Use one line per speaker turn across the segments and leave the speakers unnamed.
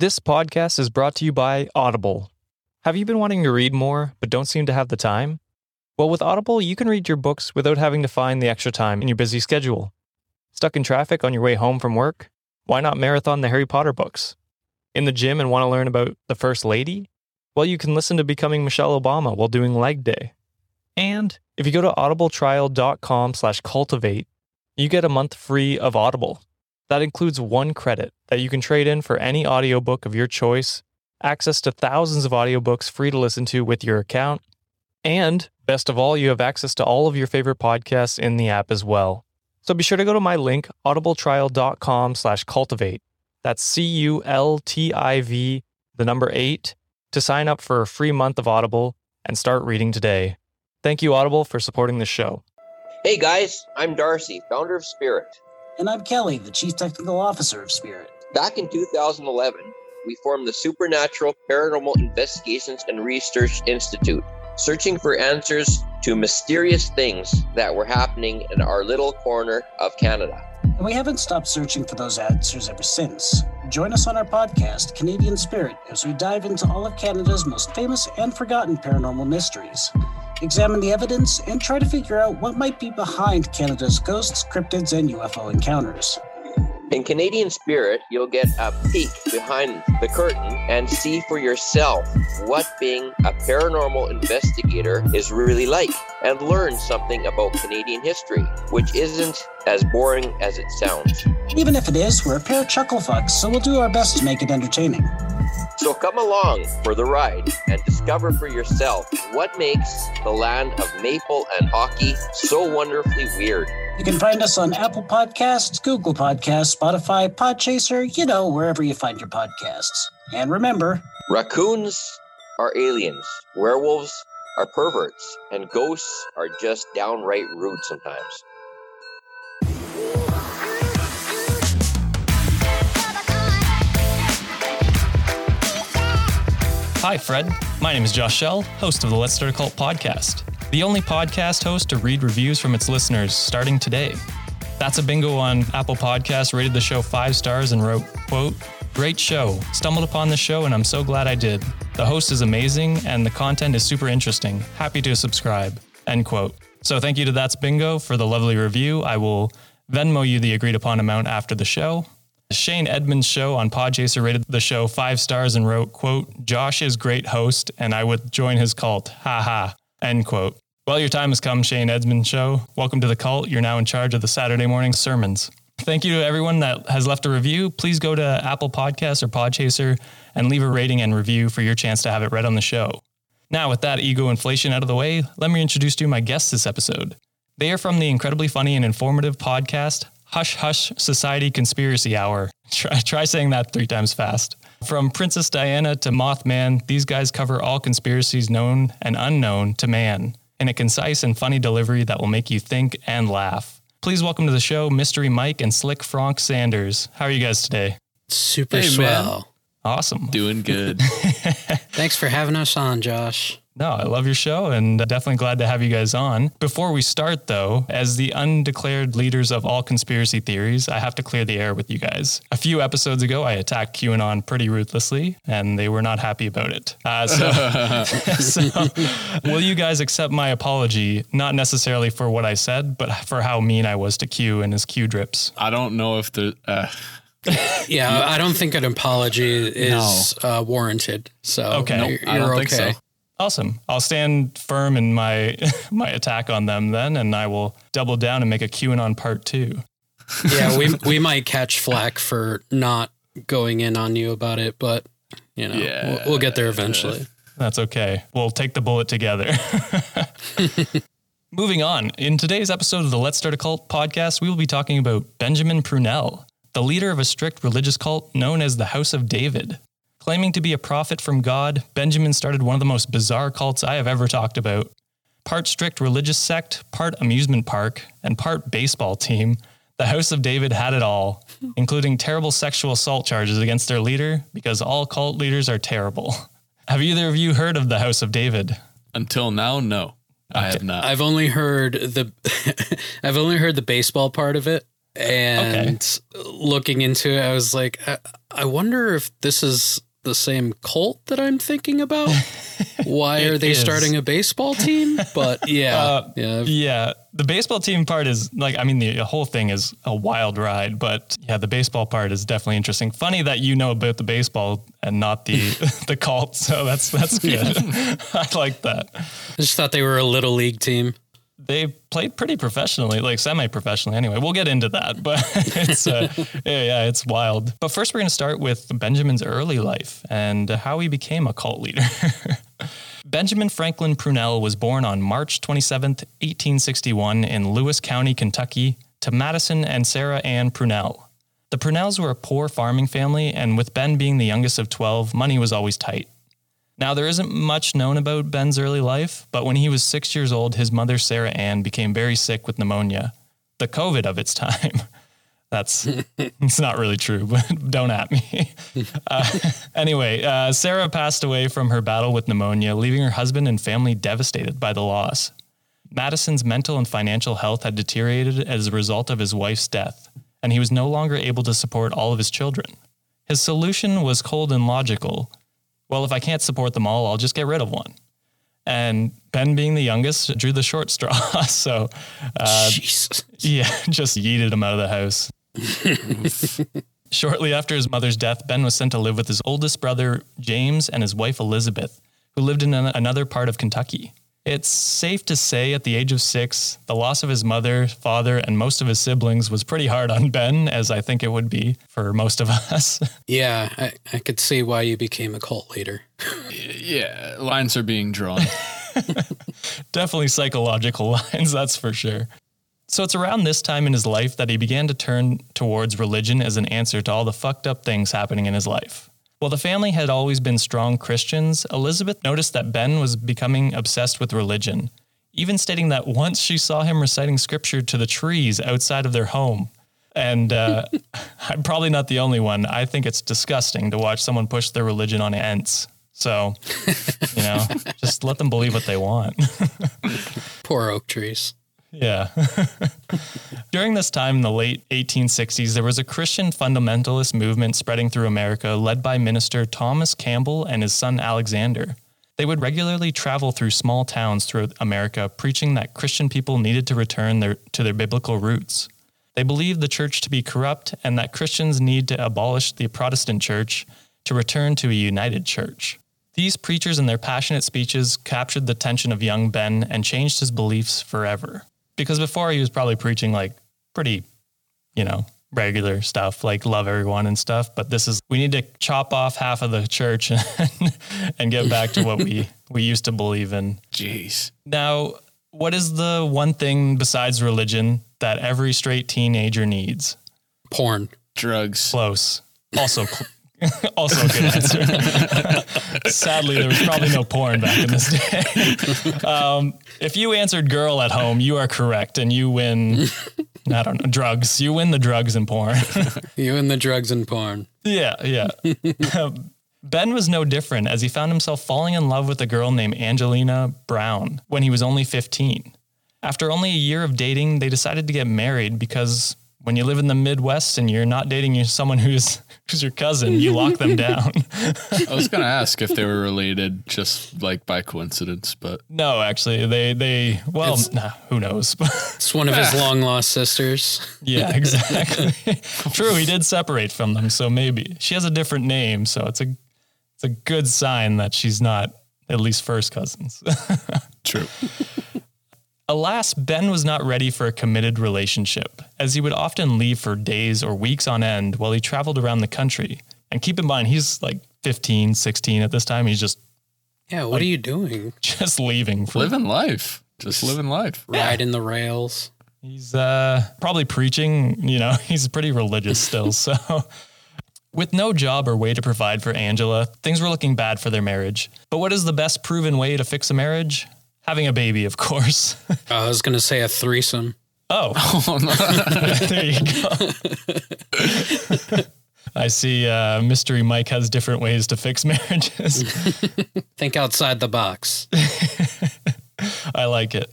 This podcast is brought to you by Audible. Have you been wanting to read more but don't seem to have the time? Well, with Audible, you can read your books without having to find the extra time in your busy schedule. Stuck in traffic on your way home from work? Why not marathon the Harry Potter books? In the gym and want to learn about the First Lady? Well, you can listen to Becoming Michelle Obama while doing leg day. And if you go to audibletrial.com slash cultivate, you get a month free of Audible. That includes one credit that you can trade in for any audiobook of your choice, access to thousands of audiobooks free to listen to with your account, and best of all, you have access to all of your favorite podcasts in the app as well. So be sure to go to my link, audibletrial.com slash cultivate. That's C-U-L-T-I-V, the number eight, to sign up for a free month of Audible and start reading today. Thank you, Audible, for supporting the show.
Hey guys, I'm Darcy, founder of Spirit.
And I'm Kelly, the Chief Technical Officer of Spirit.
Back in 2011, we formed the Supernatural Paranormal Investigations and Research Institute, searching for answers to mysterious things that were happening in our little corner of Canada.
And we haven't stopped searching for those answers ever since. Join us on our podcast, Canadian Spirit, as we dive into all of Canada's most famous and forgotten paranormal mysteries. Examine the evidence and try to figure out what might be behind Canada's ghosts, cryptids, and UFO encounters.
In Canadian Spirit, you'll get a peek behind the curtain and see for yourself what being a paranormal investigator is really like and learn something about Canadian history, which isn't as boring as it sounds.
Even if it is, we're a pair of chuckle fucks, so we'll do our best to make it entertaining.
So come along for the ride and discover for yourself what makes the land of maple and hockey so wonderfully weird.
You can find us on Apple Podcasts, Google Podcasts, Spotify, Podchaser, you know, wherever you find your podcasts. And remember,
raccoons are aliens, werewolves are perverts, and ghosts are just downright rude sometimes.
Hi, Fred. My name is Josh Shell, host of the Let's Start a Cult podcast the only podcast host to read reviews from its listeners starting today. That's a bingo on Apple Podcasts rated the show five stars and wrote, quote, Great show. Stumbled upon the show and I'm so glad I did. The host is amazing and the content is super interesting. Happy to subscribe. End quote. So thank you to That's Bingo for the lovely review. I will Venmo you the agreed upon amount after the show. Shane Edmonds' show on Podchaser rated the show five stars and wrote, quote, Josh is great host and I would join his cult. Ha ha. End quote. Well, your time has come, Shane Edmonds Show. Welcome to the cult. You're now in charge of the Saturday morning sermons. Thank you to everyone that has left a review. Please go to Apple Podcasts or Podchaser and leave a rating and review for your chance to have it read on the show. Now, with that ego inflation out of the way, let me introduce to you my guests this episode. They are from the incredibly funny and informative podcast Hush Hush Society Conspiracy Hour. Try, try saying that three times fast. From Princess Diana to Mothman, these guys cover all conspiracies known and unknown to man in a concise and funny delivery that will make you think and laugh. Please welcome to the show Mystery Mike and Slick Frank Sanders. How are you guys today?
Super hey, swell. Man.
Awesome.
Doing good.
Thanks for having us on, Josh.
No, I love your show and definitely glad to have you guys on. Before we start, though, as the undeclared leaders of all conspiracy theories, I have to clear the air with you guys. A few episodes ago, I attacked QAnon pretty ruthlessly, and they were not happy about it. Uh, so, so, will you guys accept my apology? Not necessarily for what I said, but for how mean I was to Q and his Q drips.
I don't know if the. Uh
yeah, I don't think an apology is no. uh, warranted. So
okay,
nope, you're, you're okay. So.
Awesome. I'll stand firm in my my attack on them then, and I will double down and make a QAnon part two.
yeah, we we might catch flack for not going in on you about it, but you know, yeah. we'll, we'll get there eventually.
That's okay. We'll take the bullet together. Moving on, in today's episode of the Let's Start a Cult podcast, we will be talking about Benjamin Prunell, the leader of a strict religious cult known as the House of David. Claiming to be a prophet from God, Benjamin started one of the most bizarre cults I have ever talked about. Part strict religious sect, part amusement park, and part baseball team, the House of David had it all, including terrible sexual assault charges against their leader because all cult leaders are terrible. Have either of you heard of the House of David?
Until now, no. I have not.
I've only heard the I've only heard the baseball part of it and looking into it, I was like, I, I wonder if this is the same cult that I'm thinking about. Why are they
is.
starting a baseball team? But yeah,
Uh,
yeah,
Yeah, the baseball team part is like I mean the whole thing is a wild ride, but yeah, the baseball part is definitely interesting. Funny that you know about the baseball and not the the cult, so that's that's good. I like that.
I just thought they were a little league team.
They played pretty professionally, like semi-professionally. Anyway, we'll get into that, but it's uh, yeah, it's wild. But first, we're going to start with Benjamin's early life and how he became a cult leader. Benjamin Franklin Prunell was born on March 27th, 1861, in Lewis County, Kentucky, to Madison and Sarah Ann Prunell. The Prunells were a poor farming family, and with Ben being the youngest of 12, money was always tight. Now, there isn't much known about Ben's early life, but when he was six years old, his mother, Sarah Ann, became very sick with pneumonia, the COVID of its time. That's it's not really true, but don't at me. Uh, anyway, uh, Sarah passed away from her battle with pneumonia, leaving her husband and family devastated by the loss. Madison's mental and financial health had deteriorated as a result of his wife's death, and he was no longer able to support all of his children. His solution was cold and logical. Well, if I can't support them all, I'll just get rid of one. And Ben, being the youngest, drew the short straw. so, uh,
Jesus.
yeah, just yeeted him out of the house. Shortly after his mother's death, Ben was sent to live with his oldest brother, James, and his wife, Elizabeth, who lived in an- another part of Kentucky. It's safe to say at the age of six, the loss of his mother, father, and most of his siblings was pretty hard on Ben, as I think it would be for most of us.
Yeah, I, I could see why you became a cult leader.
Yeah, lines are being drawn.
Definitely psychological lines, that's for sure. So it's around this time in his life that he began to turn towards religion as an answer to all the fucked up things happening in his life. While the family had always been strong Christians, Elizabeth noticed that Ben was becoming obsessed with religion, even stating that once she saw him reciting scripture to the trees outside of their home. And uh, I'm probably not the only one. I think it's disgusting to watch someone push their religion on ants. So, you know, just let them believe what they want.
Poor oak trees.
Yeah. During this time in the late 1860s, there was a Christian fundamentalist movement spreading through America led by minister Thomas Campbell and his son Alexander. They would regularly travel through small towns throughout America, preaching that Christian people needed to return their, to their biblical roots. They believed the church to be corrupt and that Christians need to abolish the Protestant church to return to a united church. These preachers and their passionate speeches captured the attention of young Ben and changed his beliefs forever. Because before he was probably preaching like pretty, you know, regular stuff like love everyone and stuff. But this is we need to chop off half of the church and, and get back to what we we used to believe in.
Jeez.
Now, what is the one thing besides religion that every straight teenager needs?
Porn.
Drugs.
Close. Also, also a good answer. Sadly, there was probably no porn back in this day. Um, if you answered girl at home, you are correct, and you win. I don't know drugs. You win the drugs and porn.
You and the drugs and porn.
yeah, yeah. Ben was no different as he found himself falling in love with a girl named Angelina Brown when he was only 15. After only a year of dating, they decided to get married because when you live in the Midwest and you're not dating someone who's who's your cousin, you lock them down.
I was gonna ask if they were related, just like by coincidence, but
no, actually, they they well, nah, who knows?
It's one of his long lost sisters.
yeah, exactly. True, he did separate from them, so maybe she has a different name, so it's a it's a good sign that she's not at least first cousins.
true.
Alas, Ben was not ready for a committed relationship, as he would often leave for days or weeks on end while he traveled around the country. And keep in mind, he's like 15, 16 at this time. He's just
Yeah, what are you doing?
just leaving for
Living life. Just living life.
Riding the rails.
He's uh, probably preaching, you know, he's pretty religious still. So, with no job or way to provide for Angela, things were looking bad for their marriage. But what is the best proven way to fix a marriage? Having a baby, of course.
I was going to say a threesome.
Oh, there you go. I see uh, Mystery Mike has different ways to fix marriages.
Think outside the box.
I like it.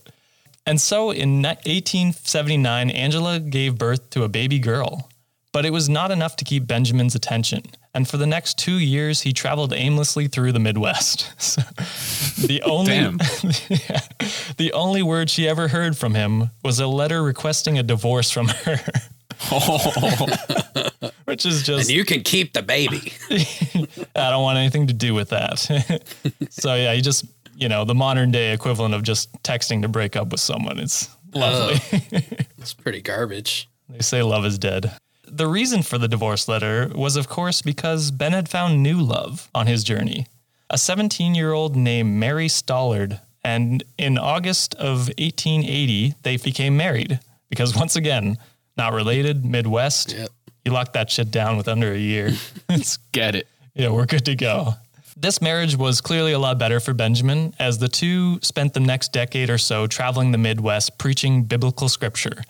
And so in 1879, Angela gave birth to a baby girl. But it was not enough to keep Benjamin's attention. And for the next two years, he traveled aimlessly through the Midwest. So the only
Damn.
yeah, the only word she ever heard from him was a letter requesting a divorce from her, oh. which is just
And you can keep the baby.
I don't want anything to do with that. so yeah, he just you know the modern day equivalent of just texting to break up with someone. It's lovely.
It's pretty garbage.
They say love is dead. The reason for the divorce letter was, of course, because Ben had found new love on his journey. A 17 year old named Mary Stollard. And in August of 1880, they became married because, once again, not related, Midwest.
Yep.
You locked that shit down with under a year. Let's
Get it.
yeah, we're good to go. This marriage was clearly a lot better for Benjamin, as the two spent the next decade or so traveling the Midwest preaching biblical scripture.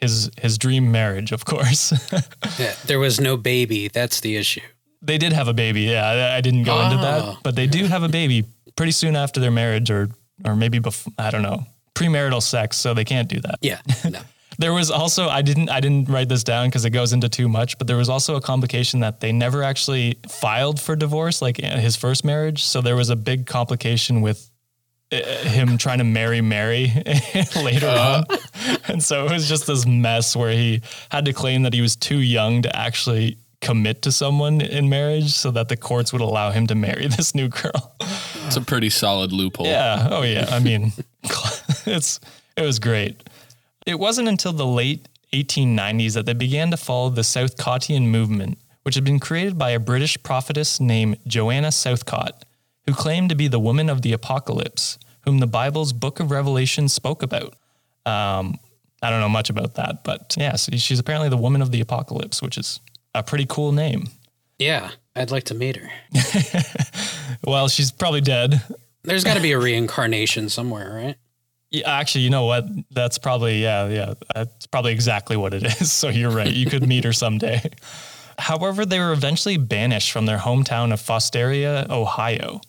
His his dream marriage, of course.
Yeah, there was no baby. That's the issue.
they did have a baby. Yeah, I, I didn't go into
Oh.
that, but they do have a baby pretty soon after their marriage, or or maybe before. I don't know premarital sex, so they can't do that.
Yeah. No.
There was also I didn't I didn't write this down because it goes into too much, but there was also a complication that they never actually filed for divorce like his first marriage. So there was a big complication with uh, Uh, him trying to marry Mary later uh-huh. on, and so it was just this mess where he had to claim that he was too young to actually commit to someone in marriage, so that the courts would allow him to marry this new girl.
It's a pretty solid loophole.
Yeah. Oh yeah. I mean, it's it was great. It wasn't until the late 1890s that they began to follow the Southcottian movement, which had been created by a British prophetess named Joanna Southcott, who claimed to be the woman of the apocalypse, whom the Bible's book of Revelation spoke about. Um, I don't know much about that, but yeah, so she's apparently the woman of the apocalypse, which is a pretty cool name.
Yeah. I'd like to meet her.
Well, she's probably dead.
There's got to be a reincarnation somewhere, right?
Yeah, actually, you know what? That's probably yeah, yeah. That's probably exactly what it is. So you're right. You could meet her someday. However, they were eventually banished from their hometown of Fostoria, Ohio,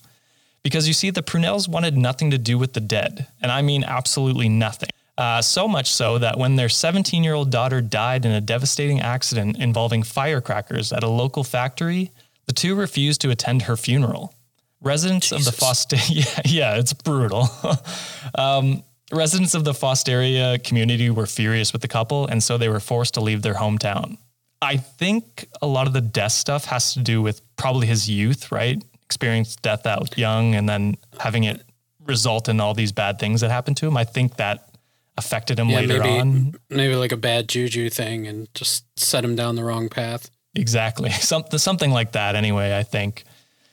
because you see, the Prunells wanted nothing to do with the dead, and I mean absolutely nothing. Uh, so much so that when their 17 year old daughter died in a devastating accident involving firecrackers at a local factory, the two refused to attend her funeral. Residents of the Foster, yeah, yeah, it's brutal. um, residents of the Fostoria community were furious with the couple, and so they were forced to leave their hometown. I think a lot of the death stuff has to do with probably his youth, right? Experienced death out young, and then having it result in all these bad things that happened to him. I think that affected him later
maybe
on.
maybe like a bad juju thing and just set him down the wrong path.
Exactly. Something something like that anyway, I think.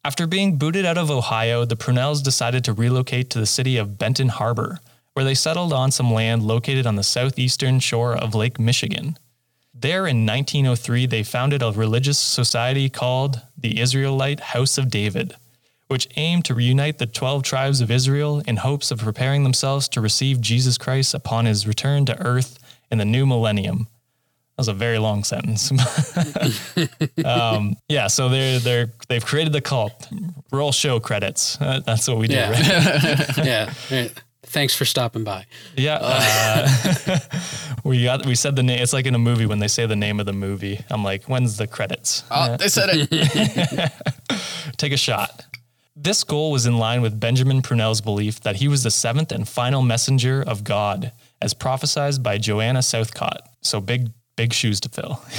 After being booted out of Ohio, the Prunells decided to relocate to the city of Benton Harbor, where they settled on some land located on the southeastern shore of Lake Michigan. There in 1903, they founded a religious society called the Israelite House of David, which aimed to reunite the 12 tribes of Israel in hopes of preparing themselves to receive Jesus Christ upon his return to earth in the new millennium. That was a very long sentence. um, yeah, so they're they're they've created the cult. Roll show credits. Uh, that's what we do.
Yeah.
Right?
yeah. right. Thanks for stopping by.
Yeah. Uh, we got we said the name. It's like in a movie when they say the name of the movie. I'm like, when's the credits?
Oh, they said it.
Take a shot. This goal was in line with Benjamin Prunell's belief that he was the seventh and final messenger of God, as prophesied by Joanna Southcott. So big, big shoes to fill.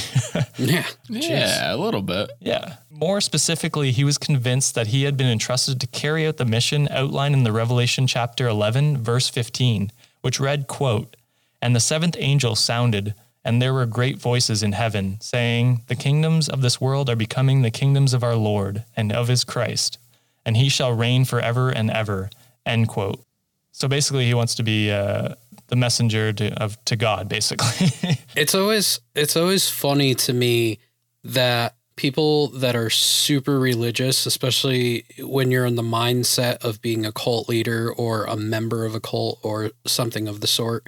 Yeah.
yeah, a little bit.
Yeah. More specifically, he was convinced that he had been entrusted to carry out the mission outlined in the Revelation chapter 11, verse 15, which read, quote, And the seventh angel sounded, and there were great voices in heaven, saying, The kingdoms of this world are becoming the kingdoms of our Lord and of his Christ, and he shall reign forever and ever. End quote. So basically, he wants to be uh, the messenger to, of, to God, basically.
It's always it's always funny to me that people that are super religious, especially when you're in the mindset of being a cult leader or a member of a cult or something of the sort,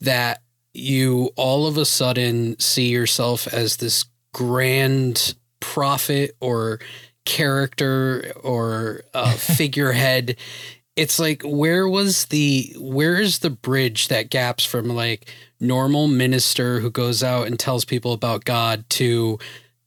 that you all of a sudden see yourself as this grand prophet or character or uh, figurehead it's like where was the where is the bridge that gaps from like normal minister who goes out and tells people about God to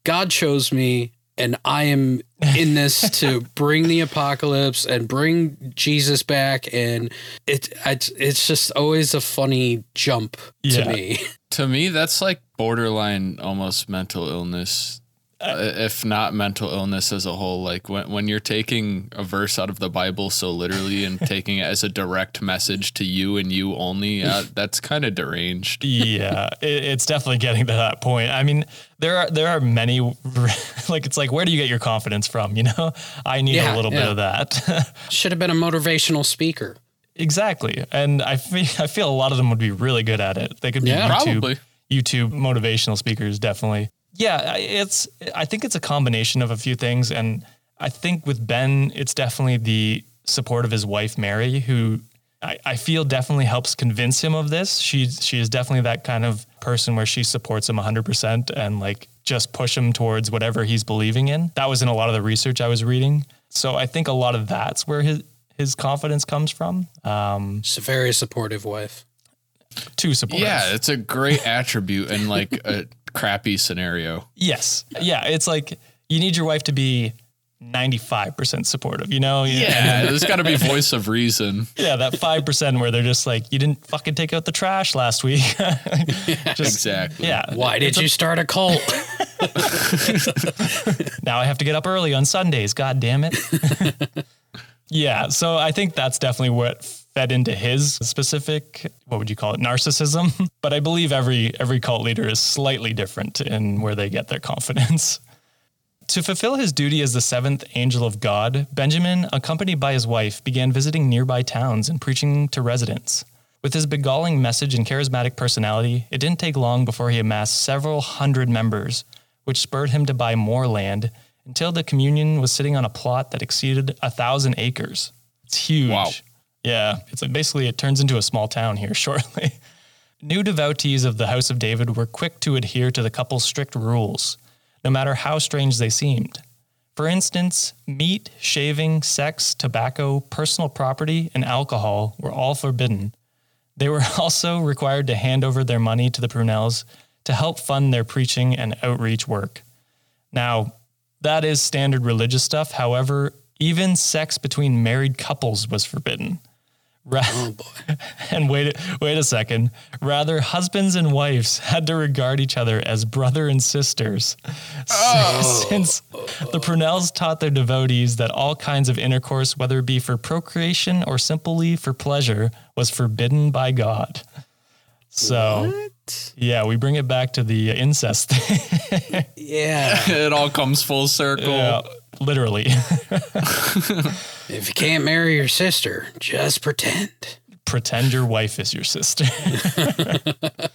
God chose me and I am in this to bring the apocalypse and bring Jesus back and it it's, it's just always a funny jump
Yeah.
to me.
To me, that's like borderline almost mental illness. Uh, if not mental illness as a whole, like when when you're taking a verse out of the Bible so literally and taking it as a direct message to you and you only, uh, that's kind of deranged.
yeah, it, it's definitely getting to that point. I mean, there are there are many like it's like where do you get your confidence from? You know, I need
Yeah,
a little bit of that.
Should have been a motivational speaker.
exactly, and I feel I feel a lot of them would be really good at it. They could be
Yeah.
YouTube
Probably.
YouTube motivational speakers, definitely. Yeah, I- it's I think it's a combination of a few things, and I think with Ben, it's definitely the support of his wife Mary, who I, I feel definitely helps convince him of this. She's she is definitely that kind of person where she supports him 100% and like just push him towards whatever he's believing in. That was in a lot of the research I was reading. So I think a lot of that's where his his confidence comes from. Um,
She's a very supportive wife.
too supportive.
Yeah, it's a great attribute and like a crappy scenario.
Yes. Yeah. It's like you need your wife to be 95% supportive, you know?
Yeah, there's got to be voice of reason.
Yeah. That 5% where they're just like, you didn't fucking take out the trash last week. just,
Exactly.
yeah.
Why did you start a cult?
Now I have to get up early on Sundays. God damn it. yeah. So I think that's definitely what fed into his specific, what would you call it? Narcissism. But I believe every, every cult leader is slightly different in where they get their confidence. To fulfill his duty as the seventh angel of God, Benjamin, accompanied by his wife, began visiting nearby towns and preaching to residents. With his beguiling message and charismatic personality, it didn't take long before he amassed several hundred members, which spurred him to buy more land until the communion was sitting on a plot that exceeded a thousand acres. It's huge.
Wow.
Yeah, it's like basically it turns into a small town here shortly. New devotees of the House of David were quick to adhere to the couple's strict rules, no matter how strange they seemed. For instance, meat, shaving, sex, tobacco, personal property, and alcohol were all forbidden. They were also required to hand over their money to the Prunells to help fund their preaching and outreach work. Now, that is standard religious stuff. However, even sex between married couples was forbidden. Ra-
Oh boy.
and wait, wait a second. Rather, husbands and wives had to regard each other as brother and sisters. Oh. Since the Prunells taught their devotees that all kinds of intercourse, whether it be for procreation or simply for pleasure, was forbidden by God. So, yeah, we bring it back to the incest thing.
Yeah.
It all comes full circle.
Yeah, literally.
if you can't marry your sister, just pretend.
Pretend your wife is your sister.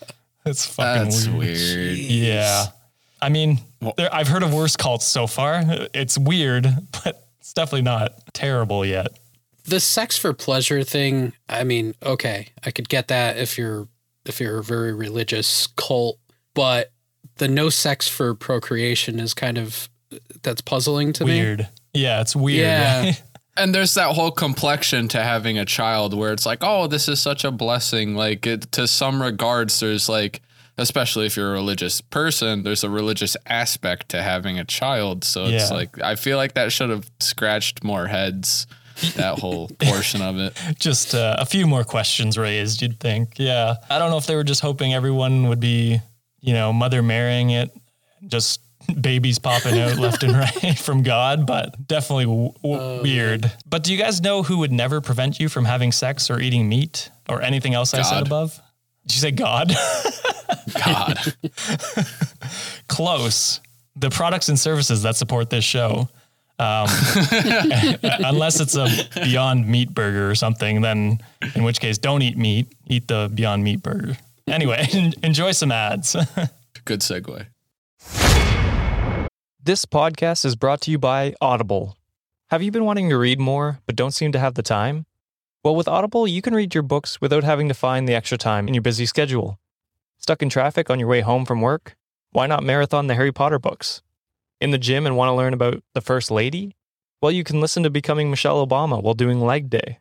It's fucking
That's
weird.
weird.
Yeah. I mean, there, I've heard of worse cults so far. It's weird, but it's definitely not terrible yet.
The sex for pleasure thing, I mean, okay, I could get that if you're if you're a very religious cult, but the no sex for procreation is kind of that's puzzling to me.
Weird. Yeah, it's weird.
Yeah.
right?
And there's that whole complexion to having a child where it's like, oh, this is such a blessing. Like, it, to some regards, there's like, especially if you're a religious person, there's a religious aspect to having a child. So it's like, I feel like that should have scratched more heads, that whole portion of it.
Just uh, a few more questions raised, you'd think. Yeah. I don't know if they were just hoping everyone would be, you know, mother marrying it, just babies popping out left and right from God, but definitely w- w- weird. But do you guys know who would never prevent you from having sex or eating meat or anything else I said above? Did you say God?
God.
Close. The products and services that support this show. Um, unless it's a Beyond Meat burger or something, then in which case, don't eat meat. Eat the Beyond Meat burger. Anyway, enjoy some ads.
Good segue.
This podcast is brought to you by Audible. Have you been wanting to read more but don't seem to have the time? Well, with Audible, you can read your books without having to find the extra time in your busy schedule. Stuck in traffic on your way home from work? Why not marathon the Harry Potter books? In the gym and want to learn about the First Lady? Well, you can listen to Becoming Michelle Obama while doing leg day.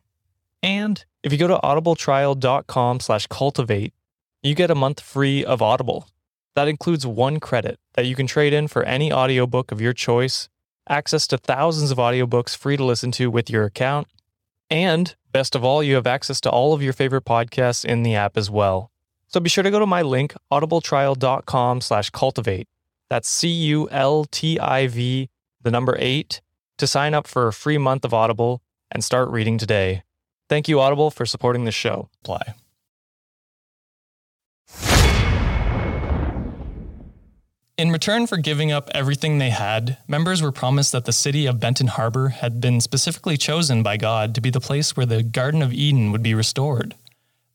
And if you go to audibletrial.com slash cultivate, you get a month free of Audible. That includes one credit that you can trade in for any audiobook of your choice, access to thousands of audiobooks free to listen to with your account, and best of all, you have access to all of your favorite podcasts in the app as well. So be sure to go to my link, audibletrial.com slash cultivate. That's C-U-L-T-I-V, the number eight, to sign up for a free month of Audible and start reading today. Thank you, Audible, for supporting the show. Apply. In return for giving up everything they had, members were promised that the city of Benton Harbor had been specifically chosen by God to be the place where the Garden of Eden would be restored.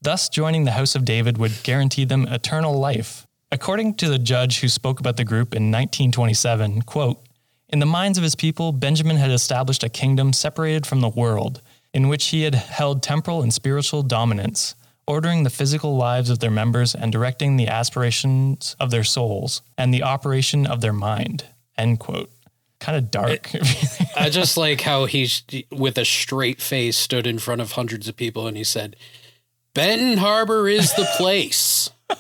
Thus, joining the House of David would guarantee them eternal life. According to the judge who spoke about the group in 1927, quote, in the minds of his people, Benjamin had established a kingdom separated from the world, in which he had held temporal and spiritual dominance ordering the physical lives of their members and directing the aspirations of their souls and the operation of their mind. End quote. Kind of dark.
I just like how he, with a straight face, stood in front of hundreds of people and he said, Benton Harbor is the place.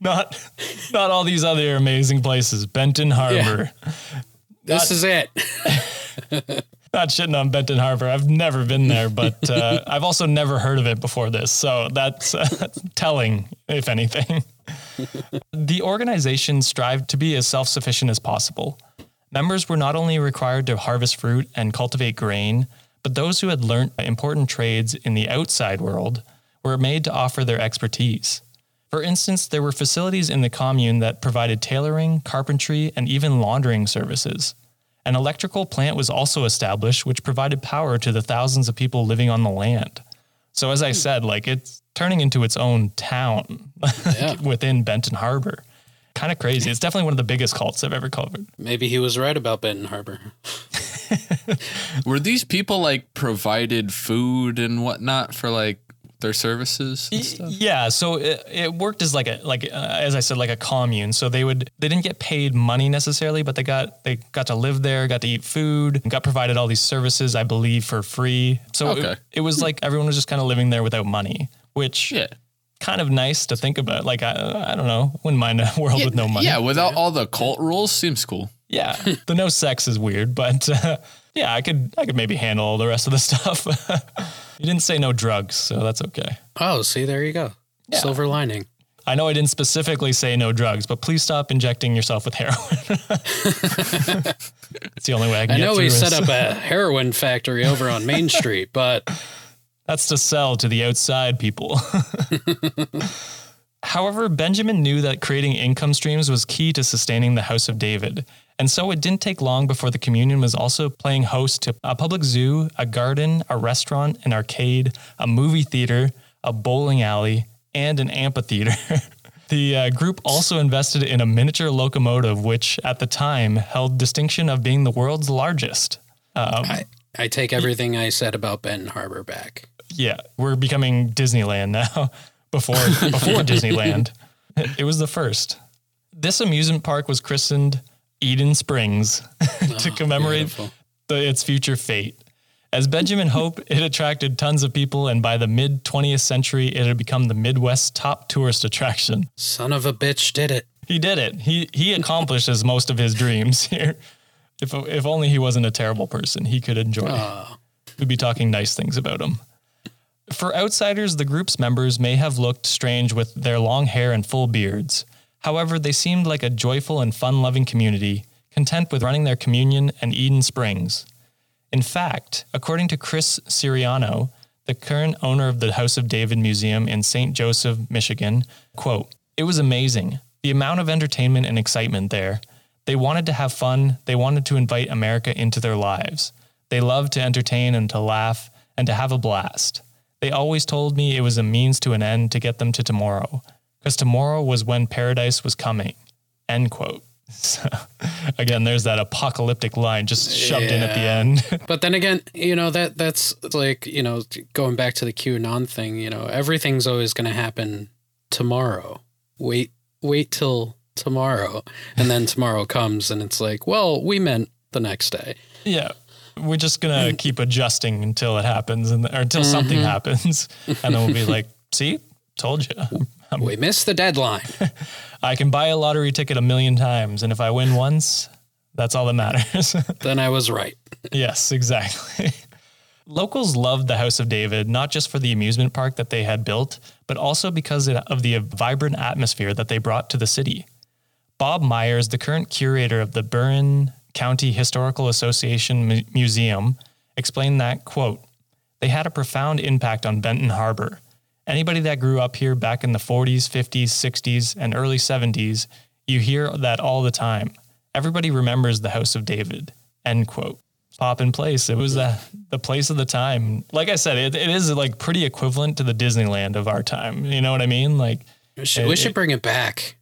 not, not all these other amazing places. Benton Harbor.
Yeah. This not, is
it. not shitting on Benton Harbor. I've never been there, but uh, I've also never heard of it before this. So that's, uh, that's telling, if anything. the organization strived to be as self sufficient as possible. Members were not only required to harvest fruit and cultivate grain, but those who had learned important trades in the outside world were made to offer their expertise. For instance, there were facilities in the commune that provided tailoring, carpentry, and even laundering services. An electrical plant was also established, which provided power to the thousands of people living on the land. So, as I hmm. said, like it's turning into its own town yeah. within Benton Harbor. Kind of crazy. It's definitely one of the biggest cults I've ever covered.
Maybe he was right about Benton Harbor.
Were these people like provided food and whatnot for like their services
yeah so it, it, worked as like a like uh, as i said like a commune. So they would they didn't get paid money necessarily but they got they got to live there got to eat food got provided all these services i believe for free. So okay. it, it was like everyone was just kind of living there without money which yeah. kind of nice to think about. Like i, I don't know. Wouldn't mind a world
yeah,
with no money.
yeah without all the cult rules seems cool.
Yeah. The no sex is weird but uh, yeah i could i could maybe handle all the rest of the stuff You didn't say no drugs, so that's okay.
Oh, see, there you go. Yeah. Silver lining.
I know I didn't specifically say no drugs, but please stop injecting yourself with heroin. it's the only way I can.
I know we
set
up a heroin factory over on Main Street, but
that's to sell to the outside people. However, Benjamin knew that creating income streams was key to sustaining the House of David, and so it didn't take long before the communion was also playing host to a public zoo, a garden, a restaurant, an arcade, a movie theater, a bowling alley, and an amphitheater. the uh, group also invested in a miniature locomotive, which at the time held distinction of being the world's largest.
Um, I, I take everything I said about Benton Harbor back.
Yeah, we're becoming Disneyland now. before before Disneyland, it was the first. This amusement park was christened Eden Springs to oh, commemorate the, its future fate. As Benjamin hoped, it attracted tons of people, and by the mid 20th century, it had become the Midwest's top tourist attraction.
Son of a bitch did it.
He did it. He he accomplishes most of his dreams here. If if only he wasn't a terrible person, he could enjoy. Oh. We'd be talking nice things about him. For outsiders, the group's members may have looked strange with their long hair and full beards. However, they seemed like a joyful and fun loving community, content with running their communion and Eden Springs. In fact, according to Chris Siriano, the current owner of the House of David Museum in St. Joseph, Michigan, quote, It was amazing. The amount of entertainment and excitement there. They wanted to have fun. They wanted to invite America into their lives. They loved to entertain and to laugh and to have a blast. They always told me it was a means to an end to get them to tomorrow because tomorrow was when paradise was coming. End quote. So, again, there's that apocalyptic line just shoved yeah. in at the end.
but then again, you know that that's like you know going back to the QAnon thing. You know, everything's always going to happen tomorrow. Wait, wait till tomorrow, and then tomorrow comes, and it's like, well, we meant the next day.
Yeah, we're just gonna mm. keep adjusting until it happens, and or until mm-hmm. something happens, and then we'll be like, "See, told you."
We missed the deadline.
I can buy a lottery ticket a million times, and if I win once, that's all that matters.
then I was right.
yes, exactly. Locals loved the House of David not just for the amusement park that they had built, but also because of the vibrant atmosphere that they brought to the city. Bob Myers, the current curator of the Berrien County Historical Association Mu- Museum, explained that, quote, they had a profound impact on Benton Harbor. Anybody that grew up here back in the 40s, 50s, 60s, and early 70s, you hear that all the time. Everybody remembers the House of David. End quote. Pop in place. It was the, the place of the time. Like I said, it, it is like pretty equivalent to the Disneyland of our time. You know what I mean? Like,
We should, we should bring it back.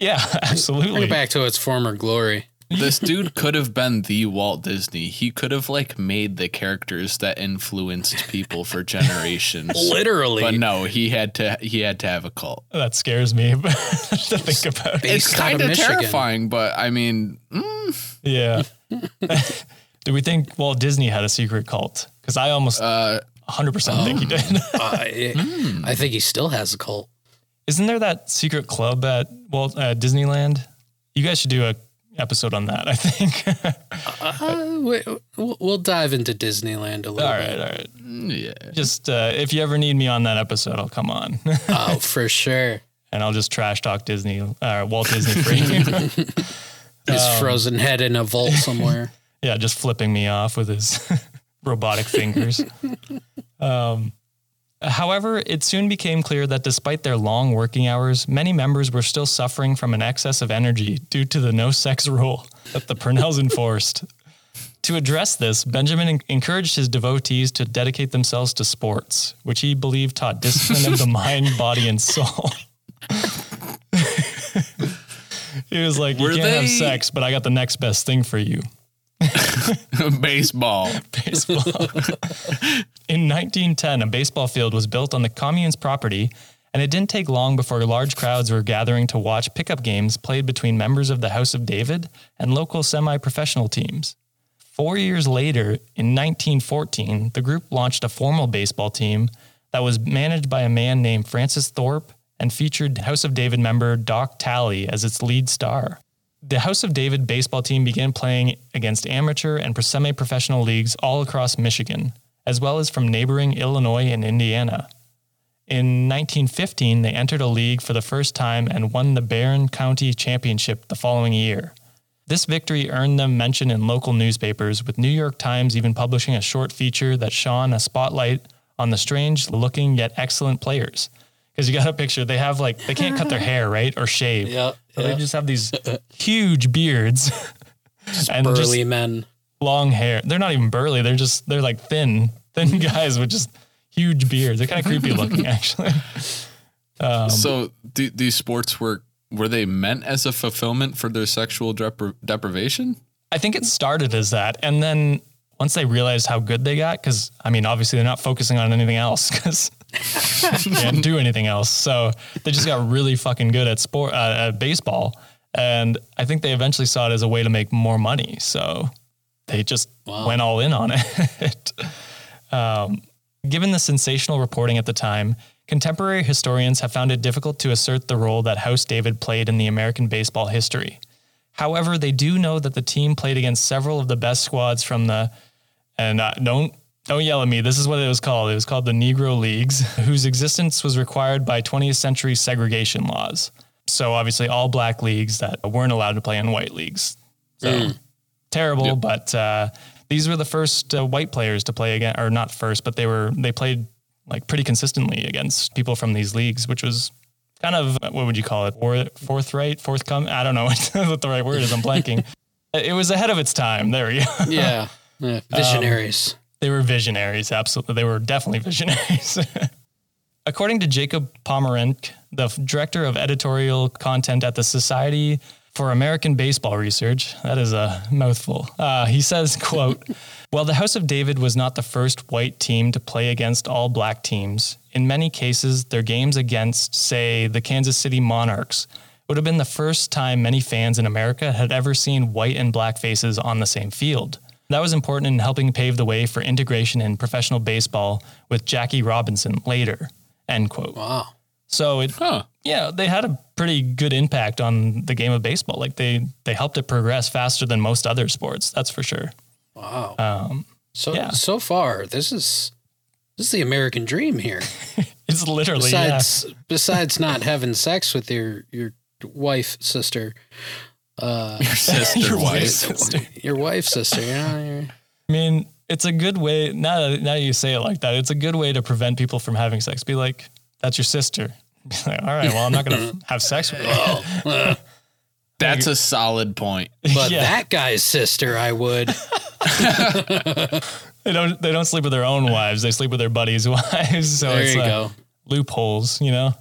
yeah,
Bring
absolutely.
it back to its former glory.
This dude could have been the Walt Disney. He could have like made the characters that influenced people for generations.
Literally.
But no, he had to he had to have a cult.
That scares me to think about.
It's
Based out
kind of
Michigan.
terrifying, but I mean, mm,
Yeah. Do we think Walt Disney had a secret cult? Because I almost
uh,
100% think he did.
I, I think he still has a cult.
Isn't there that secret club at Walt uh, Disneyland? You guys should do a episode on that. I think.
Uh, we, we'll we'll dive into Disneyland a little
all
bit.
right, all right.
yeah.
Just uh, if you ever need me on that episode, I'll come on,
Oh, for sure.
and I'll just trash talk Disney, uh, Walt Disney for you.
His
Um,
frozen head in a vault somewhere.
yeah, just flipping me off with his robotic fingers. Um, however, it soon became clear that despite their long working hours, many members were still suffering from an excess of energy due to the no sex rule that the Purnells enforced. To address this, Benjamin encouraged his devotees to dedicate themselves to sports, which he believed taught discipline of the mind, body, and soul. he was like, "You can't have sex, but I got the next best thing for you."
Baseball.
baseball. In 1910, a baseball field was built on the commune's property, and it didn't take long before large crowds were gathering to watch pickup games played between members of the House of David and local semi professional teams. Four years later, in 1914, the group launched a formal baseball team that was managed by a man named Francis Thorpe and featured House of David member Doc Talley as its lead star. The House of David baseball team began playing against amateur and semi professional leagues all across Michigan, as well as from neighboring Illinois and Indiana. In 1915, they entered a league for the first time and won the Berrien County Championship the following year. This victory earned them mention in local newspapers, with New York Times even publishing a short feature that shone a spotlight on the strange looking yet excellent players. Because you got a picture, they have like, they can't cut their hair, right? Or shave.
Yeah,
they just have these huge beards and
Burly
just
men.
long hair. They're not even burly. They're just they're like thin, thin guys with just huge beards. They're kind of creepy looking, actually. Um,
so do, these sports were were they meant as a fulfillment for their sexual depri- deprivation?
I think it started as that, and then once they realized how good they got, because I mean, obviously they're not focusing on anything else because they can't do anything else. So they just got really fucking good at sport, uh, at baseball, and I think they eventually saw it as a way to make more money. So they just
Wow.
went all in on it. um, given the sensational reporting at the time, contemporary historians have found it difficult to assert the role that House David played in the American baseball history. However, they do know that the team played against several of the best squads from the and uh, don't don't yell at me. This is what it was called. It was called the Negro Leagues, whose existence was required by 20th century segregation laws. So obviously, all black leagues that weren't allowed to play in white leagues. So terrible, but uh, these were the first uh, white players to play again, or not first, but they were they played like pretty consistently against people from these leagues, which was kind of what would you call it? Or, forthright, forthcoming? I don't know what the right word is. I'm blanking. it was ahead of its time. There we go.
Yeah. yeah. Visionaries.
They were visionaries, absolutely. They were definitely visionaries. According to Jacob Pomrenke, the director of editorial content at the Society for American Baseball Research, that is a mouthful. Uh, he says, "quote While the House of David was not the first white team to play against all black teams, in many cases their games against, say, the Kansas City Monarchs." Would have been the first time many fans in America had ever seen white and black faces on the same field. That was important in helping pave the way for integration in professional baseball with Jackie Robinson later. End quote.
Wow.
So it,
Huh.
yeah, they had a pretty good impact on the game of baseball. Like they they helped it progress faster than most other sports. That's for sure.
Wow.
Um,
so
yeah.
so far, this is this is the American dream here.
it's literally yeah.
Besides besides not having sex with your your wife sister, uh,
Your sister,
Your
wife.
wife's sister.
your wife sister. You know,
I mean, it's a good way. Now, that- now you say it like that, it's a good way to prevent people from having sex. Be like, "That's your sister." Like, All right, well, I'm not going to have sex with you.
That's a solid point.
but
Yeah.
that guy's sister, I would.
They don't. They don't sleep with their own wives. They sleep with their buddies' wives. So
there
it's
you
uh,
go.
loopholes, you know.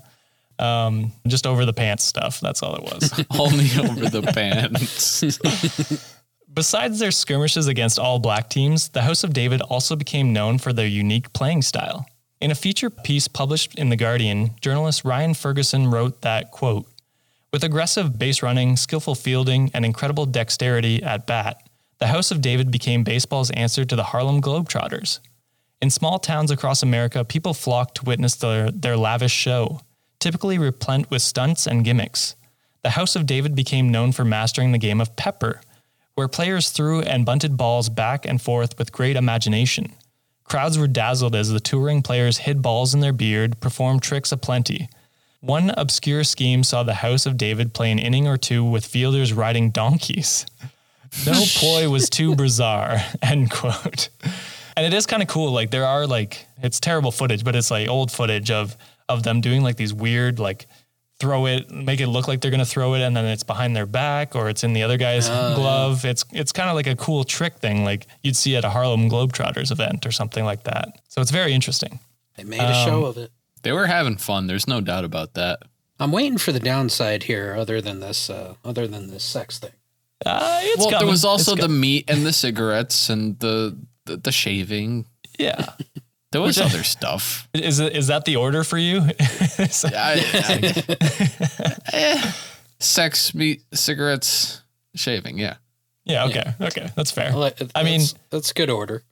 Um, just over the pants stuff. That's all it was.
Only over the pants.
Besides their skirmishes against all black teams, the House of David also became known for their unique playing style. In a feature piece published in The Guardian, journalist Ryan Ferguson wrote that, quote, with aggressive base running, skillful fielding, and incredible dexterity at bat, the House of David became baseball's answer to the Harlem Globetrotters. In small towns across America, people flocked to witness their, their lavish show, typically replete with stunts and gimmicks. The House of David became known for mastering the game of pepper, where players threw and bunted balls back and forth with great imagination. Crowds were dazzled as the touring players hid balls in their beard, performed tricks aplenty. One obscure scheme saw the House of David play an inning or two with fielders riding donkeys. No ploy was too bizarre, end quote. And it is kind of cool. Like there are like it's terrible footage, but it's like old footage of of them doing like these weird like throw it, make it look like they're gonna throw it, and then it's behind their back or it's in the other guy's glove. It's it's kind of like a cool trick thing, like you'd see at a Harlem Globetrotters event or something like that. So it's very interesting.
They made a show of it.
They were having fun. There's no doubt about that.
I'm waiting for the downside here, other than this, uh, other than this sex thing.
Uh, it's
well, there was also
It's
the
co-
meat and the cigarettes and the the, the shaving.
yeah.
There was
Which
other stuff.
Is it, is that the order for you?
I, I- eh, sex, meat, cigarettes, shaving. Yeah.
yeah. Okay. Okay. That's fair.
Well,
I mean-
that's, that's good order.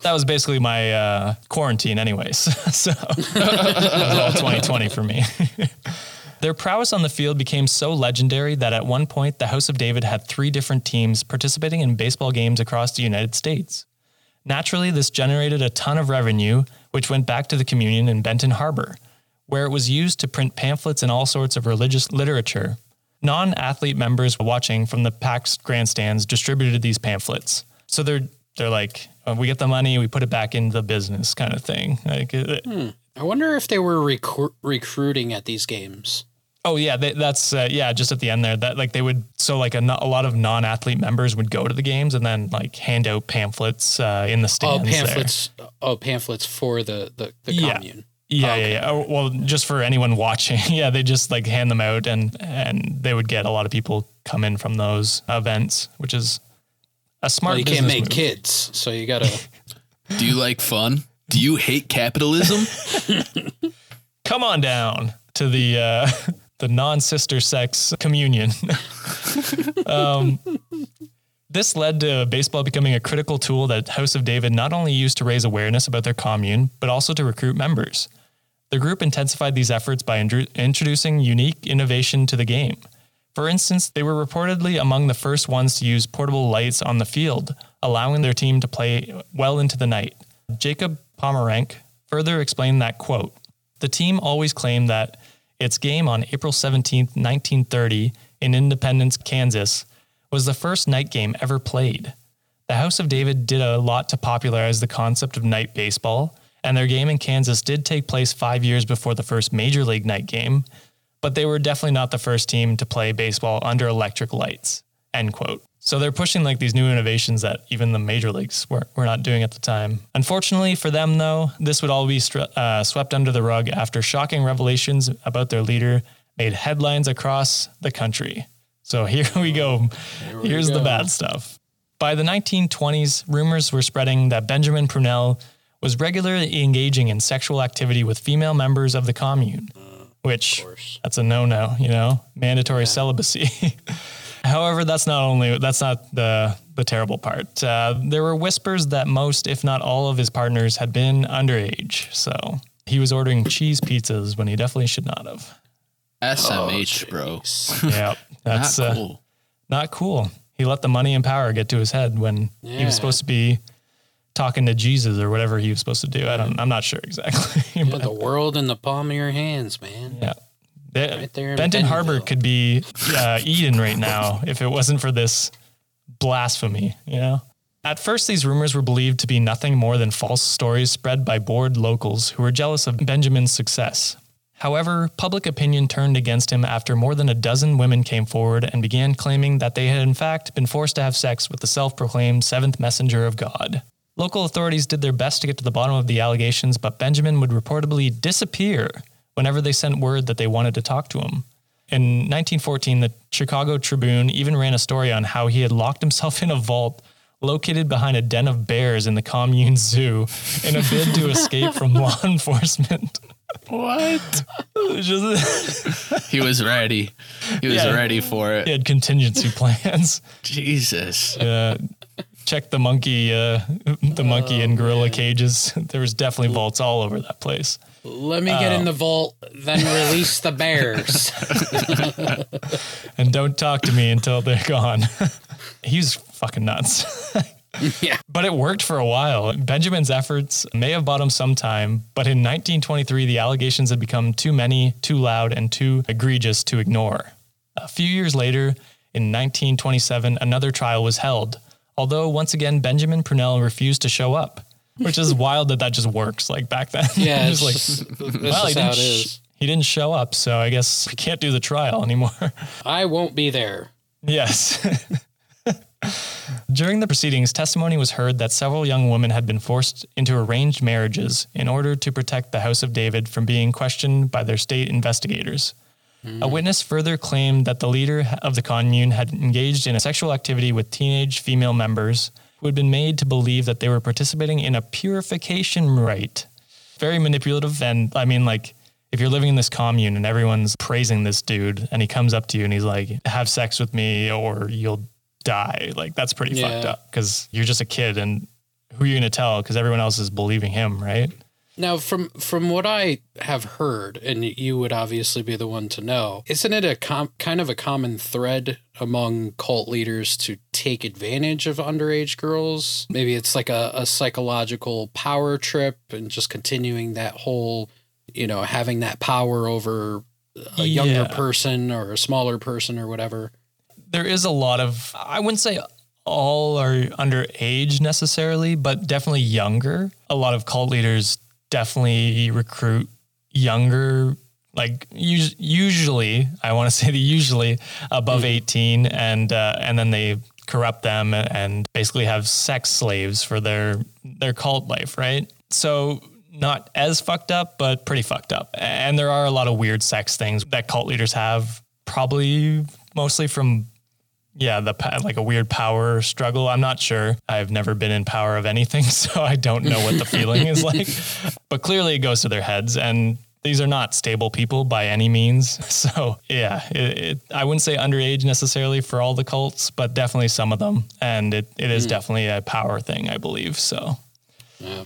that was basically my uh, quarantine, anyways. so that was all 2020 for me. Their prowess on the field became so legendary that at one point the House of David had three different teams participating in baseball games across the United States. Naturally, this generated a ton of revenue, which went back to the communion in Benton Harbor, where it was used to print pamphlets and all sorts of religious literature. Non athlete members watching from the packed grandstands distributed these pamphlets. So they're they're like, uh, we get the money, we put it back into the business kind of thing. Like, uh,
I wonder if they were recru- recruiting at these games.
Oh yeah, they, that's uh, yeah. Just at the end there, that like they would so like a, a lot of non-athlete members would go to the games and then like hand out pamphlets uh, in the
Oh,
stands. there.
pamphlets. Oh, pamphlets for the the, the
Yeah.
commune.
Yeah,
Okay.
yeah, yeah. Oh, well, just for anyone watching, yeah, they just like hand them out and and they would get a lot of people come in from those events, which is a smart.
Well, you can't make
move.
kids, so you gotta.
Do you like fun? Do you hate capitalism?
Come on down to the uh, the non-sister sex communion. um, this led to baseball becoming a critical tool that House of David not only used to raise awareness about their commune, but also to recruit members. The group intensified these efforts by introducing unique innovation to the game. For instance, they were reportedly among the first ones to use portable lights on the field, allowing their team to play well into the night. Jacob Pomrenke further explained that quote, the team always claimed that its game on April 17, 1930, in Independence, Kansas, was the first night game ever played. The House of David did a lot to popularize the concept of night baseball, and their game in Kansas did take place five years before the first major league night game, but they were definitely not the first team to play baseball under electric lights. End quote. So they're pushing like these new innovations that even the major leagues were, were not doing at the time. Unfortunately for them, though, this would all be uh, swept under the rug after shocking revelations about their leader made headlines across the country. So here we go.
we
Here's the bad stuff. By the 1920s, rumors were spreading that Benjamin Purnell was regularly engaging in sexual activity with female members of the commune, which
course.
that's a no-no, you know, mandatory celibacy. However, that's not only that's not the the terrible part. Uh, there were whispers that most, if not all, of his partners had been underage. So he was ordering cheese pizzas when he definitely should not have.
SMH, bro.
jeez.
Yeah, that's
Not
uh,
cool.
not cool. He let the money and power get to his head when he was supposed to be talking to Jesus or whatever he was supposed to do. I don't. I'm not sure exactly.
Yeah,
but,
the world in the palm of your hands, man.
yeah. They-
Right there
Benton Harbor could be uh, Eden right now if it wasn't for this blasphemy, you know? At first, these rumors were believed to be nothing more than false stories spread by bored locals who were jealous of Benjamin's success. However, public opinion turned against him after more than a dozen women came forward and began claiming that they had in fact been forced to have sex with the self proclaimed seventh messenger of God. Local authorities did their best to get to the bottom of the allegations, but Benjamin would reportedly disappear whenever they sent word that they wanted to talk to him. In 1914, the Chicago Tribune even ran a story on how he had locked himself in a vault located behind a den of bears in the commune zoo in a bid to escape from law enforcement.
What? He was ready. He was
Yeah.
ready for it.
he had contingency plans.
Jesus.
Uh, check the monkey, uh, the monkey and gorilla cages. There was definitely vaults all over that place.
Let me get
Oh.
in the vault, then release the bears.
And don't talk to me until they're gone. He's fucking nuts.
yeah.
But it worked for a while. Benjamin's efforts may have bought him some time, but in 1923, the allegations had become too many, too loud, and too egregious to ignore. A few years later, in 1927, another trial was held, although once again, Benjamin Purnell refused to show up, which is wild that that just works like back then.
Yeah, it's
like, well, he didn't, sh- he didn't show up, so I guess we can't do the trial anymore.
I won't be there.
Yes. During the proceedings, testimony was heard that several young women had been forced into arranged marriages in order to protect the House of David from being questioned by their state investigators. A hmm. witness further claimed that the leader of the commune had engaged in a sexual activity with teenage female members who had been made to believe that they were participating in a purification rite. Very manipulative. And I mean, like, if you're living in this commune and everyone's praising this dude and he comes up to you and he's like, have sex with me or you'll die, like, that's pretty fucked up because you're just a kid and who are you going to tell? Because everyone else is believing him, right?
Now, from from what I have heard, and you would obviously be the one to know, isn't it a com- kind of a common thread among cult leaders to take advantage of underage girls? Maybe it's like a, a psychological power trip, and just continuing that whole, you know, having that power over a younger
Yeah.
person or a smaller person or whatever.
there is a lot of I wouldn't say all are underage necessarily, but definitely younger. A lot of cult leaders definitely recruit younger like us- usually I want to say the usually above 18 and uh, and then they corrupt them and basically have sex slaves for their their cult life, right? So not as fucked up, but pretty fucked up. And there are a lot of weird sex things that cult leaders have, probably mostly from yeah, the like a weird power struggle. I'm not sure. I've never been in power of anything, so I don't know what the feeling is like. But clearly, it goes to their heads, and these are not stable people by any means. So yeah, it, it, I wouldn't say underage necessarily for all the cults, but definitely some of them, and it, it is hmm. definitely a power thing, I believe. So
Yeah.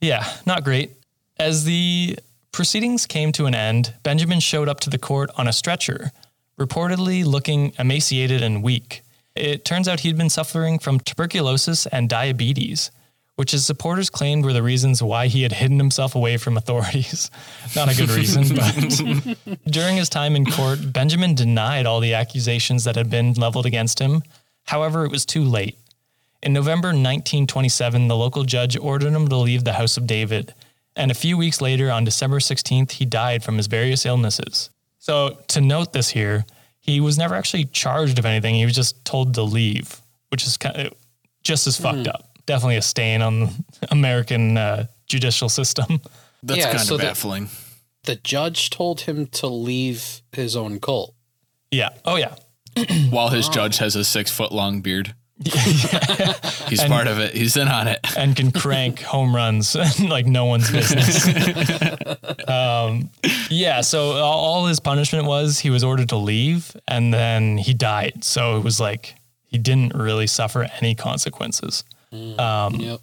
yeah, not great. As the proceedings came to an end, Benjamin showed up to the court on a stretcher, reportedly looking emaciated and weak. It turns out he'd been suffering from tuberculosis and diabetes, which his supporters claimed were the reasons why he had hidden himself away from authorities. Not a good reason, but during his time in court, Benjamin denied all the accusations that had been leveled against him. However, it was too late. In November 1927, the local judge ordered him to leave the House of David, and a few weeks later, on December 16th, he died from his various illnesses. So, to note this here, he was never actually charged of anything. He was just told to leave, which is kind of just as fucked up. Definitely a stain on the American uh, judicial system.
That's
Yeah,
kind
so
of baffling.
The judge told him to leave his own cult.
Yeah. Oh, yeah.
While his judge has a six foot long beard. He's part of it. He's in on it.
and can crank home runs like no one's business. um, yeah, so all all his punishment was he was ordered to leave and then he died. So it was like he didn't really suffer any consequences. Um,
Yep.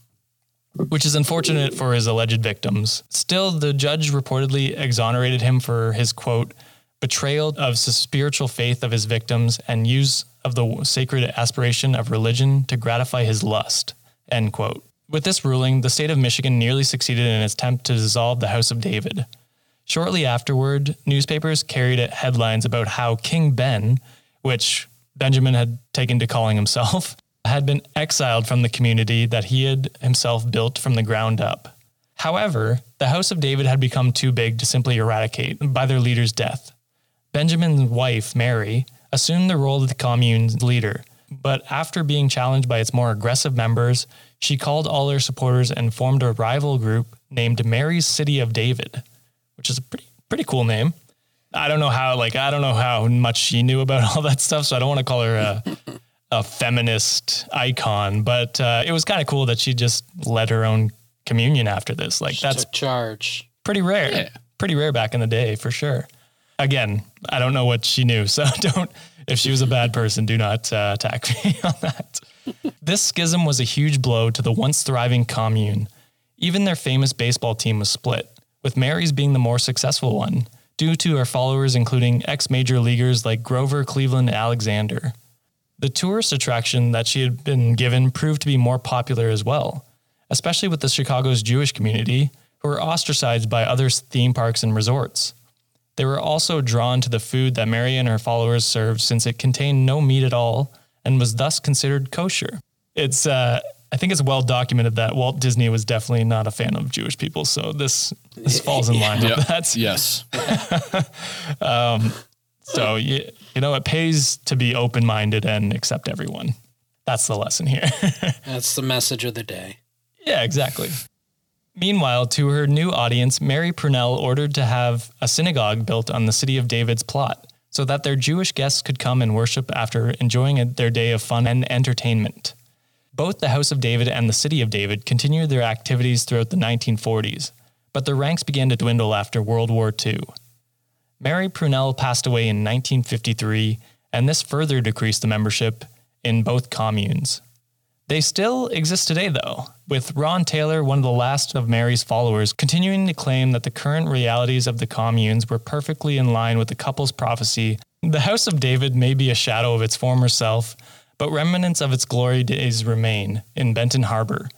which is unfortunate for his alleged victims. Still, the judge reportedly exonerated him for his quote, betrayal of the spiritual faith of his victims and use of the sacred aspiration of religion to gratify his lust, end quote. With this ruling, the state of Michigan nearly succeeded in its attempt to dissolve the House of David. Shortly afterward, newspapers carried headlines about how King Ben, which Benjamin had taken to calling himself, had been exiled from the community that he had himself built from the ground up. However, the House of David had become too big to simply eradicate by their leader's death. Benjamin's wife, Mary, assumed the role of the commune's leader, but after being challenged by its more aggressive members, she called all her supporters and formed a rival group named Mary's City of David, which is a pretty pretty cool name. I don't know how like I don't know how much she knew about all that stuff, so I don't want to call her a a feminist icon, but uh, it was kind of cool that she just led her own communion after this. Like that's
Took charge.
pretty rare.
Yeah.
Pretty rare back in the day for sure. Again, I don't know what she knew, so don't. If she was a bad person, do not uh, attack me on that. this schism was a huge blow to the once thriving commune. Even their famous baseball team was split, with Mary's being the more successful one, due to her followers including ex major leaguers like Grover Cleveland Alexander. The tourist attraction that she had been given proved to be more popular as well, especially with the Chicago's Jewish community, who were ostracized by other theme parks and resorts. They were also drawn to the food that Mary and her followers served since it contained no meat at all and was thus considered kosher. It's uh, I think it's well documented that Walt Disney was definitely not a fan of Jewish people, so this this falls in line
Yeah.
with that.
Yes.
So you, you know, it pays to be open minded and accept everyone. That's the lesson here.
That's the message of the day.
yeah, exactly. Meanwhile, to her new audience, Mary Purnell ordered to have a synagogue built on the city of David's plot so that their Jewish guests could come and worship after enjoying their day of fun and entertainment. Both the House of David and the City of David continued their activities throughout the 1940s, but their ranks began to dwindle after World War II. Mary Purnell passed away in 1953, and this further decreased the membership in both communes. They still exist today, though, with Ron Taylor, one of the last of Mary's followers, continuing to claim that the current realities of the communes were perfectly in line with the couple's prophecy. The House of David may be a shadow of its former self, but remnants of its glory days remain in Benton Harbor.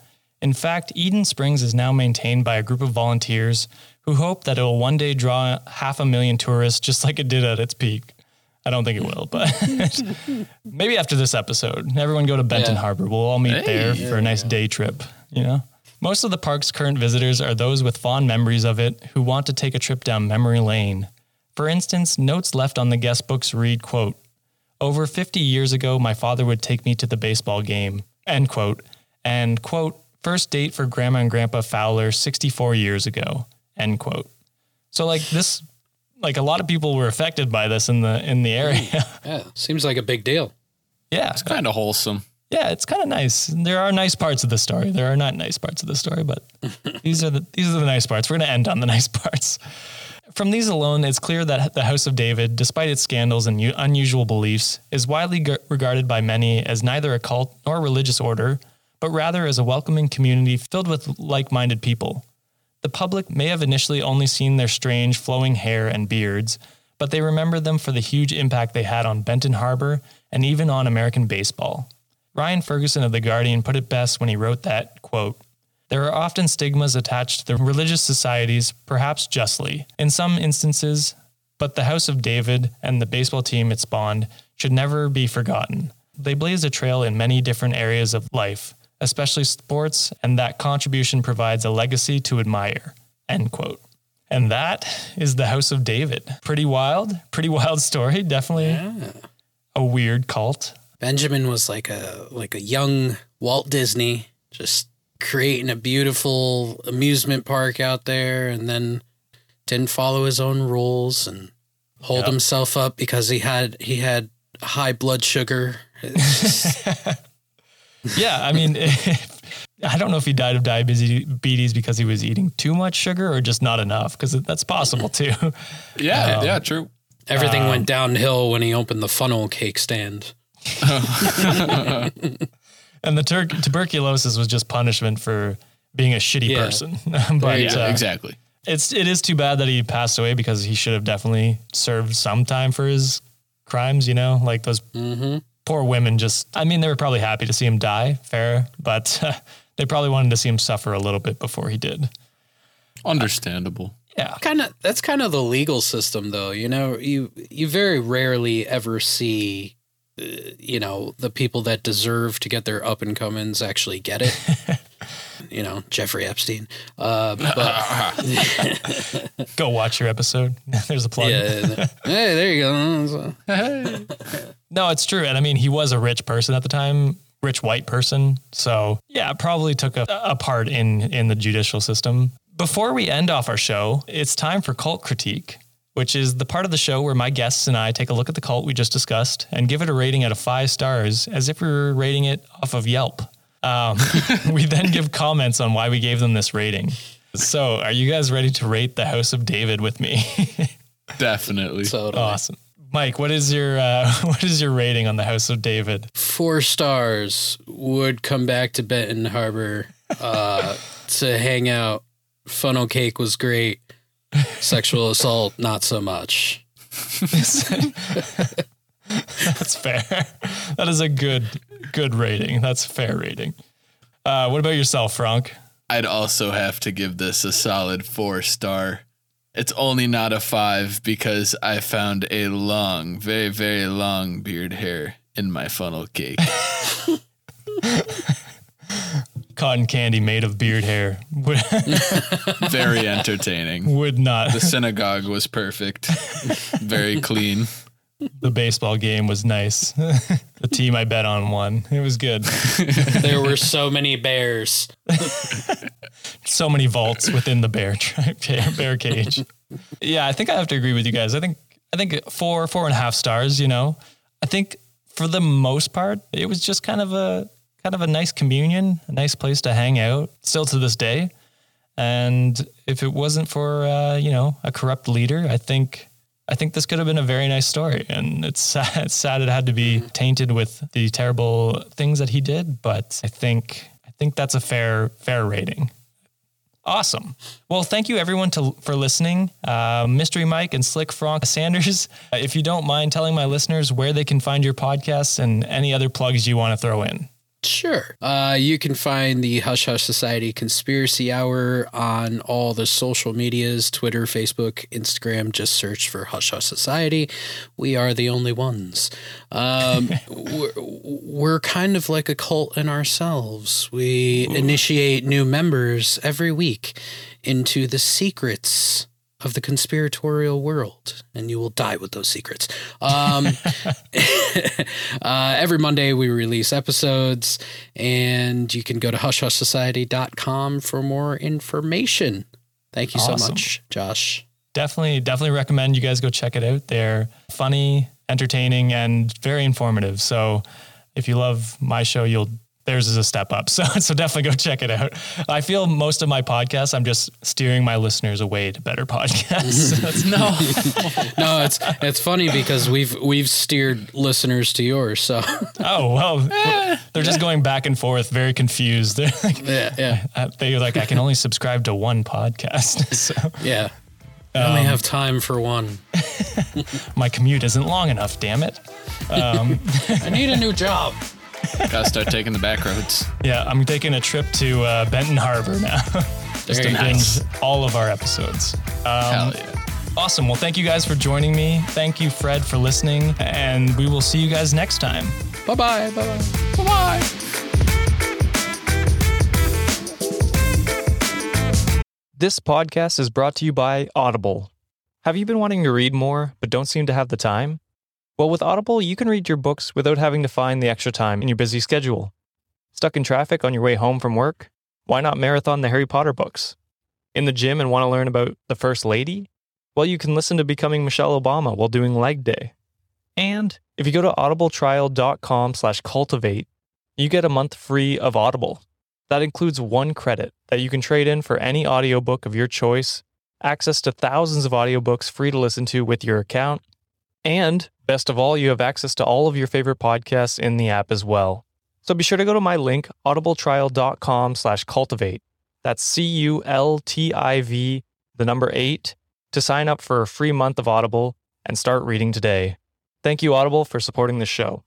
In fact, Eden Springs is now maintained by a group of volunteers who hope that it will one day draw half a million tourists just like it did at its peak. I don't think it will, but maybe after this episode, everyone go to Benton
Yeah.
Harbor. We'll all meet
Hey,
there for a nice day trip, you know? Most of the park's current visitors are those with fond memories of it who want to take a trip down memory lane. For instance, notes left on the guest books read, quote, over 50 years ago, my father would take me to the baseball game, end quote, and quote, first date for grandma and grandpa Fowler 64 years ago, end quote. So like this, like a lot of people were affected by this in the, in the area.
Yeah, seems like a big deal.
yeah.
It's kind of wholesome.
Yeah, it's kind of nice. There are nice parts of the story. There are not nice parts of the story, but these are the these are the nice parts. We're going to end on the nice parts. From these alone, it's clear that the House of David, despite its scandals and u- unusual beliefs, is widely g- regarded by many as neither a cult nor a religious order, but rather as a welcoming community filled with like-minded people. The public may have initially only seen their strange flowing hair and beards, but they remember them for the huge impact they had on Benton Harbor and even on American baseball. Ryan Ferguson of The Guardian put it best when he wrote that, quote, there are often stigmas attached to the religious societies, perhaps justly, in some instances, but the House of David and the baseball team it spawned should never be forgotten. They blazed a trail in many different areas of life, especially sports, and that contribution provides a legacy to admire. End quote. And that is the House of David. Pretty wild, pretty wild story. Definitely a weird cult.
Benjamin was like a like a young Walt Disney, just creating a beautiful amusement park out there, and then didn't follow his own rules and hold
Yep.
himself up because he had he had high blood sugar. It's just-
Yeah, I mean, I don't know if he died of diabetes because he was eating too much sugar or just not enough, because that's possible too.
Yeah, yeah, true.
everything went downhill when he opened the funnel cake stand.
and the tur- tuberculosis was just punishment for being a shitty
Yeah.
person. but
yeah,
uh,
exactly.
it's it is too bad that he passed away because he should have definitely served some time for his crimes. You know, like those
Mm-hmm.
Poor women. Just, I mean, they were probably happy to see him die, fair, but uh, they probably wanted to see him suffer a little bit before he did.
Understandable.
Yeah,
Kind of. That's kind of the legal system, though. You know, you you very rarely ever see, uh, you know, the people that deserve to get their up and comings actually get it. you know, Jeffrey Epstein. Uh, but
go watch your episode. There's a plug.
yeah, hey, there you go.
No, it's true. And I mean, he was a rich person at the time, rich white person. So yeah, probably took a, a part in in the judicial system. Before we end off our show, it's time for cult critique, which is the part of the show where my guests and I take a look at the cult we just discussed and give it a rating out of five stars as if we were rating it off of Yelp. Um, we then give comments on why we gave them this rating. So, are you guys ready to rate the House of David with me?
Definitely.
Totally.
awesome. Mike, what is your uh, what is your rating on the House of David?
Four stars would come back to Benton Harbor uh, to hang out. Funnel cake was great. Sexual assault, not so much.
That's fair. That is a good good rating. That's a fair rating. Uh, what about yourself, Frank?
I'd also have to give this a solid four star. It's only not a five because I found a long, very, very long beard hair in my funnel cake.
Cotton candy made of beard hair
very entertaining.
would not.
The synagogue was perfect. Very clean.
The baseball game was nice. the team I bet on won. It was good.
There were so many bears.
So many vaults within the bear tri- bear cage. Yeah, I think I have to agree with you guys. I think I think four four and a half stars. You know, I think for the most part, it was just kind of a kind of a nice communion, a nice place to hang out. Still to this day, and if it wasn't for uh, you know a corrupt leader, I think I think this could have been a very nice story. And it's sad, it's sad it had to be tainted with the terrible things that he did, but I think I think that's a fair fair rating. Awesome. Well, thank you everyone to, for listening. Uh, Mystery Mike and Slick Frank Sanders. If you don't mind telling my listeners where they can find your podcasts and any other plugs you want to throw in.
Sure. Uh, you can find the Hush Hush Society Conspiracy Hour on all the social medias Twitter, Facebook, Instagram. Just search for Hush Hush Society. We are the only ones. Um, we're, we're kind of like a cult in ourselves. We initiate new members every week into the secrets of the conspiratorial world, and you will die with those secrets. Um, uh, every Monday, we release episodes, and you can go to hushhushsociety.com for more information. Thank you so much, Josh.
Definitely, definitely recommend you guys go check it out. They're funny, entertaining, and very informative. So if you love my show, you'll theirs is a step up. So so definitely go check it out. I feel most of my podcasts, I'm just steering my listeners away to better podcasts.
No.
No, it's it's funny because we've we've steered listeners to yours. So
oh well, they're just going back and forth, very confused. They're like,
yeah, yeah,
uh, they're like, I can only subscribe to one podcast, so
yeah. I only have time for one.
my commute isn't long enough. Damn it.
I need a new job.
Gotta start taking the back roads.
Yeah, I'm taking a trip to uh, Benton Harbor now, just to
Very
binge
nice.
all of our episodes. Um,
Hell yeah.
Awesome. Well, thank you guys for joining me. Thank you, Fred, for listening, and we will see you guys next time.
Bye bye bye. Bye bye. Bye.
This podcast is brought to you by Audible. Have you been wanting to read more but don't seem to have the time? Well, with Audible, you can read your books without having to find the extra time in your busy schedule. Stuck in traffic on your way home from work? Why not marathon the Harry Potter books? In the gym and want to learn about the First Lady? Well, you can listen to Becoming Michelle Obama while doing leg day. And if you go to audibletrial.com slash cultivate, you get a month free of Audible. That includes one credit that you can trade in for any audiobook of your choice, access to thousands of audiobooks free to listen to with your account, And best of all, you have access to all of your favorite podcasts in the app as well. So be sure to go to my link, audibletrial.com slash cultivate. That's C-U-L-T-I-V, the number eight, to sign up for a free month of Audible and start reading today. Thank you, Audible, for supporting the show.